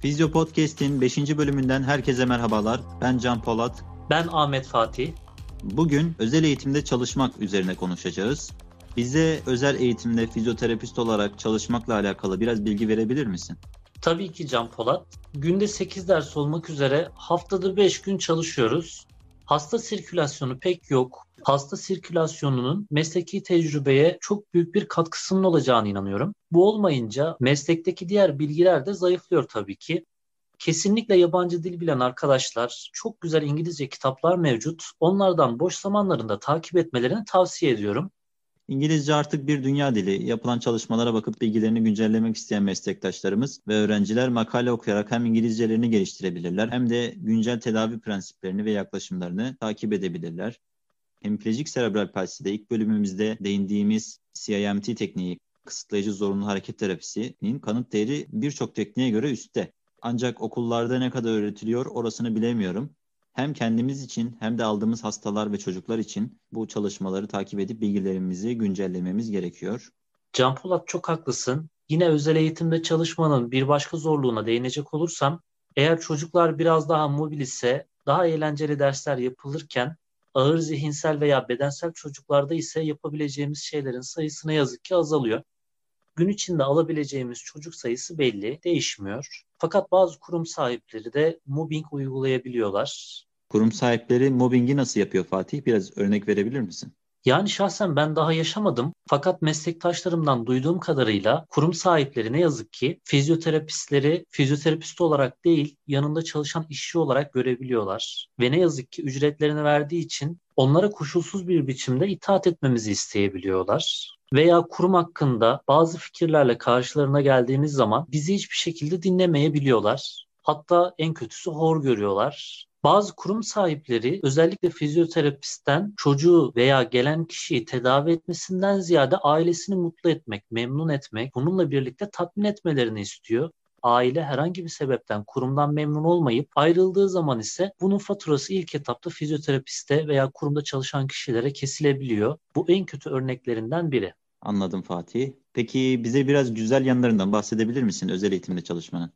Fizyo Podcast'in 5. bölümünden herkese merhabalar. Ben Can Polat. Ben Ahmet Fatih. Bugün özel eğitimde çalışmak üzerine konuşacağız. Bize özel eğitimde fizyoterapist olarak çalışmakla alakalı biraz bilgi verebilir misin? Tabii ki Can Polat. Günde 8 ders olmak üzere haftada 5 gün çalışıyoruz. Hasta sirkülasyonu pek yok. Hasta sirkülasyonunun mesleki tecrübeye çok büyük bir katkısının olacağını inanıyorum. Bu olmayınca meslekteki diğer bilgiler de zayıflıyor tabii ki. Kesinlikle yabancı dil bilen arkadaşlar çok güzel İngilizce kitaplar mevcut. Onlardan boş zamanlarında takip etmelerini tavsiye ediyorum. İngilizce artık bir dünya dili. Yapılan çalışmalara bakıp bilgilerini güncellemek isteyen meslektaşlarımız ve öğrenciler makale okuyarak hem İngilizcelerini geliştirebilirler hem de güncel tedavi prensiplerini ve yaklaşımlarını takip edebilirler. Hemiplejic serebral palside ilk bölümümüzde değindiğimiz CIMT tekniği, kısıtlayıcı zorunlu hareket terapisinin kanıt değeri birçok tekniğe göre üstte. Ancak okullarda ne kadar öğretiliyor orasını bilemiyorum hem kendimiz için hem de aldığımız hastalar ve çocuklar için bu çalışmaları takip edip bilgilerimizi güncellememiz gerekiyor. Can Polat çok haklısın. Yine özel eğitimde çalışmanın bir başka zorluğuna değinecek olursam, eğer çocuklar biraz daha mobil ise daha eğlenceli dersler yapılırken ağır zihinsel veya bedensel çocuklarda ise yapabileceğimiz şeylerin sayısı ne yazık ki azalıyor. Gün içinde alabileceğimiz çocuk sayısı belli, değişmiyor. Fakat bazı kurum sahipleri de mobbing uygulayabiliyorlar. Kurum sahipleri mobbingi nasıl yapıyor Fatih? Biraz örnek verebilir misin? Yani şahsen ben daha yaşamadım fakat meslektaşlarımdan duyduğum kadarıyla kurum sahipleri ne yazık ki fizyoterapistleri fizyoterapist olarak değil yanında çalışan işçi olarak görebiliyorlar. Ve ne yazık ki ücretlerini verdiği için onlara koşulsuz bir biçimde itaat etmemizi isteyebiliyorlar. Veya kurum hakkında bazı fikirlerle karşılarına geldiğimiz zaman bizi hiçbir şekilde dinlemeyebiliyorlar. Hatta en kötüsü hor görüyorlar. Bazı kurum sahipleri özellikle fizyoterapistten çocuğu veya gelen kişiyi tedavi etmesinden ziyade ailesini mutlu etmek, memnun etmek, bununla birlikte tatmin etmelerini istiyor. Aile herhangi bir sebepten kurumdan memnun olmayıp ayrıldığı zaman ise bunun faturası ilk etapta fizyoterapiste veya kurumda çalışan kişilere kesilebiliyor. Bu en kötü örneklerinden biri. Anladım Fatih. Peki bize biraz güzel yanlarından bahsedebilir misin özel eğitimde çalışmanın?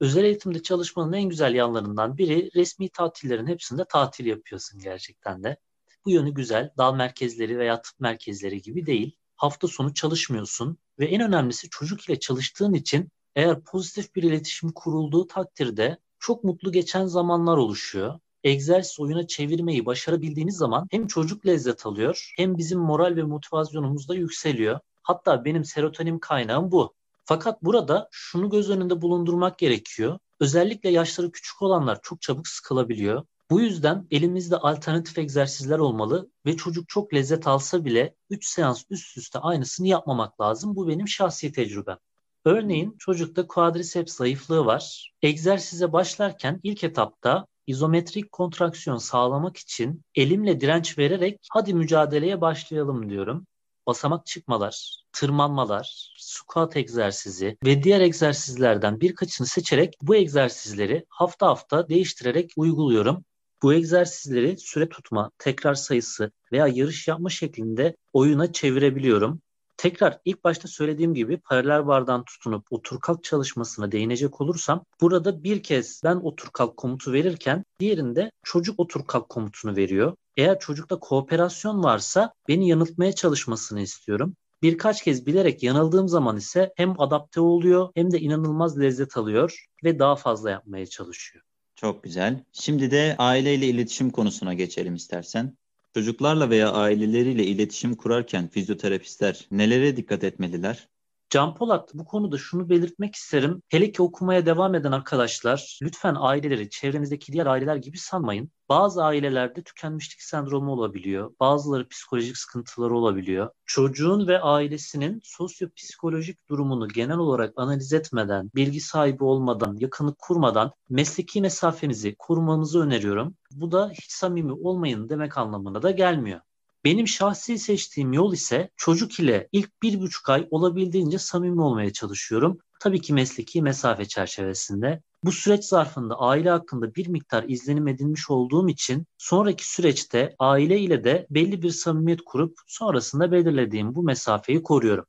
Özel eğitimde çalışmanın en güzel yanlarından biri resmi tatillerin hepsinde tatil yapıyorsun gerçekten de. Bu yönü güzel. Dal merkezleri veya tıp merkezleri gibi değil. Hafta sonu çalışmıyorsun ve en önemlisi çocuk ile çalıştığın için eğer pozitif bir iletişim kurulduğu takdirde çok mutlu geçen zamanlar oluşuyor. Egzersiz oyuna çevirmeyi başarabildiğiniz zaman hem çocuk lezzet alıyor hem bizim moral ve motivasyonumuz da yükseliyor. Hatta benim serotonin kaynağım bu. Fakat burada şunu göz önünde bulundurmak gerekiyor. Özellikle yaşları küçük olanlar çok çabuk sıkılabiliyor. Bu yüzden elimizde alternatif egzersizler olmalı ve çocuk çok lezzet alsa bile 3 seans üst üste aynısını yapmamak lazım. Bu benim şahsi tecrübem. Örneğin çocukta quadriceps zayıflığı var. Egzersize başlarken ilk etapta izometrik kontraksiyon sağlamak için elimle direnç vererek hadi mücadeleye başlayalım diyorum basamak çıkmalar, tırmanmalar, squat egzersizi ve diğer egzersizlerden birkaçını seçerek bu egzersizleri hafta hafta değiştirerek uyguluyorum. Bu egzersizleri süre tutma, tekrar sayısı veya yarış yapma şeklinde oyuna çevirebiliyorum. Tekrar ilk başta söylediğim gibi paralel bardan tutunup otur kalk çalışmasına değinecek olursam burada bir kez ben otur kalk komutu verirken diğerinde çocuk otur kalk komutunu veriyor. Eğer çocukta kooperasyon varsa beni yanıltmaya çalışmasını istiyorum. Birkaç kez bilerek yanıldığım zaman ise hem adapte oluyor hem de inanılmaz lezzet alıyor ve daha fazla yapmaya çalışıyor. Çok güzel. Şimdi de aileyle iletişim konusuna geçelim istersen. Çocuklarla veya aileleriyle iletişim kurarken fizyoterapistler nelere dikkat etmeliler? Can Polat bu konuda şunu belirtmek isterim. Hele ki okumaya devam eden arkadaşlar lütfen aileleri çevrenizdeki diğer aileler gibi sanmayın. Bazı ailelerde tükenmişlik sendromu olabiliyor. Bazıları psikolojik sıkıntıları olabiliyor. Çocuğun ve ailesinin sosyopsikolojik durumunu genel olarak analiz etmeden, bilgi sahibi olmadan, yakınlık kurmadan mesleki mesafenizi kurmanızı öneriyorum. Bu da hiç samimi olmayın demek anlamına da gelmiyor. Benim şahsi seçtiğim yol ise çocuk ile ilk bir buçuk ay olabildiğince samimi olmaya çalışıyorum. Tabii ki mesleki mesafe çerçevesinde. Bu süreç zarfında aile hakkında bir miktar izlenim edinmiş olduğum için sonraki süreçte aile ile de belli bir samimiyet kurup sonrasında belirlediğim bu mesafeyi koruyorum.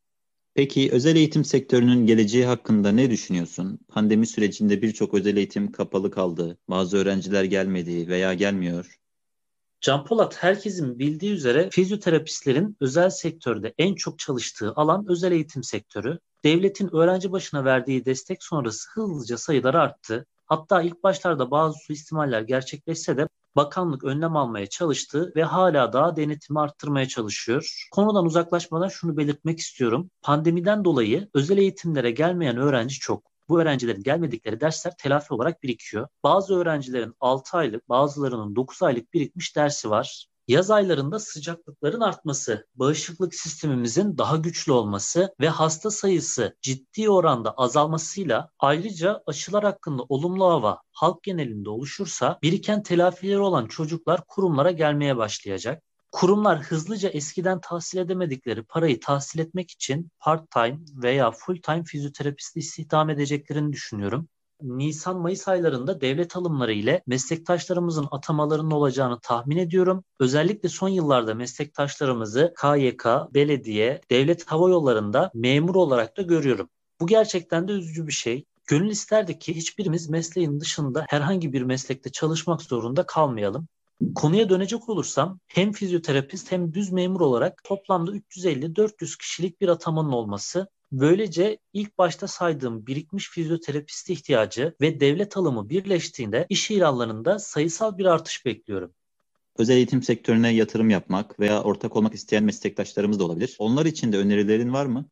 Peki özel eğitim sektörünün geleceği hakkında ne düşünüyorsun? Pandemi sürecinde birçok özel eğitim kapalı kaldı. Bazı öğrenciler gelmedi veya gelmiyor. Can Polat herkesin bildiği üzere fizyoterapistlerin özel sektörde en çok çalıştığı alan özel eğitim sektörü. Devletin öğrenci başına verdiği destek sonrası hızlıca sayılar arttı. Hatta ilk başlarda bazı suistimaller gerçekleşse de bakanlık önlem almaya çalıştı ve hala daha denetimi arttırmaya çalışıyor. Konudan uzaklaşmadan şunu belirtmek istiyorum. Pandemiden dolayı özel eğitimlere gelmeyen öğrenci çok. Bu öğrencilerin gelmedikleri dersler telafi olarak birikiyor. Bazı öğrencilerin 6 aylık, bazılarının 9 aylık birikmiş dersi var. Yaz aylarında sıcaklıkların artması, bağışıklık sistemimizin daha güçlü olması ve hasta sayısı ciddi oranda azalmasıyla ayrıca aşılar hakkında olumlu hava halk genelinde oluşursa biriken telafileri olan çocuklar kurumlara gelmeye başlayacak. Kurumlar hızlıca eskiden tahsil edemedikleri parayı tahsil etmek için part-time veya full-time fizyoterapist istihdam edeceklerini düşünüyorum. Nisan-Mayıs aylarında devlet alımları ile meslektaşlarımızın atamalarının olacağını tahmin ediyorum. Özellikle son yıllarda meslektaşlarımızı KYK, belediye, devlet hava yollarında memur olarak da görüyorum. Bu gerçekten de üzücü bir şey. Gönül isterdi ki hiçbirimiz mesleğin dışında herhangi bir meslekte çalışmak zorunda kalmayalım. Konuya dönecek olursam hem fizyoterapist hem düz memur olarak toplamda 350-400 kişilik bir atamanın olması Böylece ilk başta saydığım birikmiş fizyoterapist ihtiyacı ve devlet alımı birleştiğinde iş ilanlarında sayısal bir artış bekliyorum. Özel eğitim sektörüne yatırım yapmak veya ortak olmak isteyen meslektaşlarımız da olabilir. Onlar için de önerilerin var mı?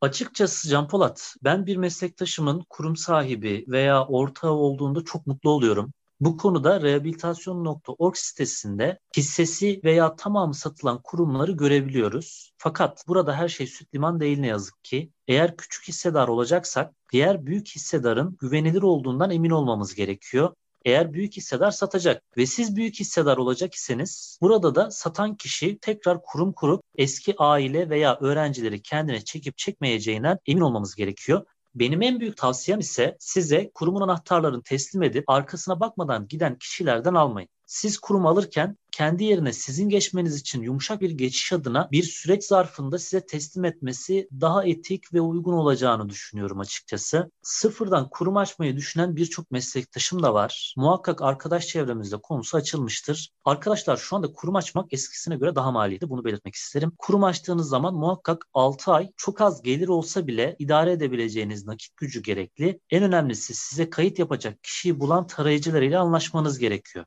Açıkçası Can Polat, ben bir meslektaşımın kurum sahibi veya ortağı olduğunda çok mutlu oluyorum. Bu konuda rehabilitasyon.org sitesinde hissesi veya tamamı satılan kurumları görebiliyoruz. Fakat burada her şey süt liman değil ne yazık ki. Eğer küçük hissedar olacaksak diğer büyük hissedarın güvenilir olduğundan emin olmamız gerekiyor. Eğer büyük hissedar satacak ve siz büyük hissedar olacak iseniz burada da satan kişi tekrar kurum kurup eski aile veya öğrencileri kendine çekip çekmeyeceğinden emin olmamız gerekiyor. Benim en büyük tavsiyem ise size kurumun anahtarlarını teslim edip arkasına bakmadan giden kişilerden almayın. Siz kurum alırken kendi yerine sizin geçmeniz için yumuşak bir geçiş adına bir süreç zarfında size teslim etmesi daha etik ve uygun olacağını düşünüyorum açıkçası. Sıfırdan kurum açmayı düşünen birçok meslektaşım da var. Muhakkak arkadaş çevremizde konusu açılmıştır. Arkadaşlar şu anda kurum açmak eskisine göre daha maliydi. Bunu belirtmek isterim. Kurum açtığınız zaman muhakkak 6 ay çok az gelir olsa bile idare edebileceğiniz nakit gücü gerekli. En önemlisi size kayıt yapacak kişiyi bulan tarayıcılarıyla anlaşmanız gerekiyor.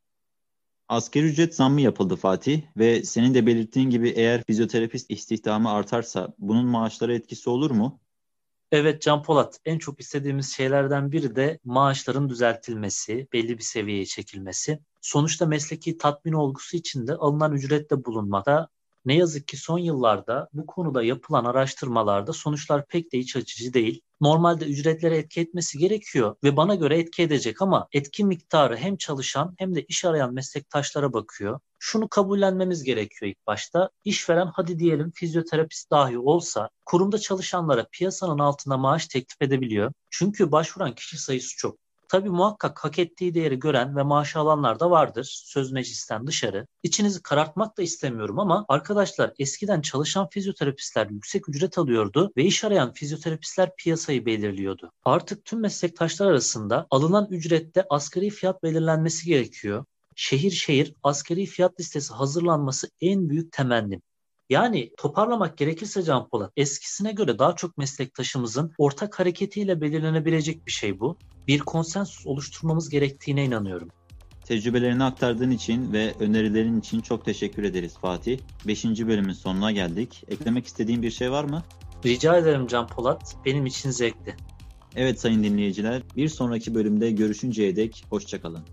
Asgari ücret zammı yapıldı Fatih ve senin de belirttiğin gibi eğer fizyoterapist istihdamı artarsa bunun maaşlara etkisi olur mu? Evet Can Polat, en çok istediğimiz şeylerden biri de maaşların düzeltilmesi, belli bir seviyeye çekilmesi. Sonuçta mesleki tatmin olgusu için de alınan ücretle bulunmakta. Ne yazık ki son yıllarda bu konuda yapılan araştırmalarda sonuçlar pek de iç açıcı değil. Normalde ücretlere etki etmesi gerekiyor ve bana göre etki edecek ama etki miktarı hem çalışan hem de iş arayan meslektaşlara bakıyor. Şunu kabullenmemiz gerekiyor ilk başta. İşveren hadi diyelim fizyoterapist dahi olsa kurumda çalışanlara piyasanın altında maaş teklif edebiliyor. Çünkü başvuran kişi sayısı çok. Tabii muhakkak hak ettiği değeri gören ve maaş alanlar da vardır. Söz meclisten dışarı. İçinizi karartmak da istemiyorum ama arkadaşlar eskiden çalışan fizyoterapistler yüksek ücret alıyordu ve iş arayan fizyoterapistler piyasayı belirliyordu. Artık tüm meslektaşlar arasında alınan ücrette asgari fiyat belirlenmesi gerekiyor şehir şehir asgari fiyat listesi hazırlanması en büyük temennim. Yani toparlamak gerekirse Can Polat, eskisine göre daha çok meslektaşımızın ortak hareketiyle belirlenebilecek bir şey bu. Bir konsensus oluşturmamız gerektiğine inanıyorum. Tecrübelerini aktardığın için ve önerilerin için çok teşekkür ederiz Fatih. Beşinci bölümün sonuna geldik. Eklemek istediğin bir şey var mı? Rica ederim Can Polat. Benim için zevkli. Evet sayın dinleyiciler, bir sonraki bölümde görüşünceye dek hoşçakalın.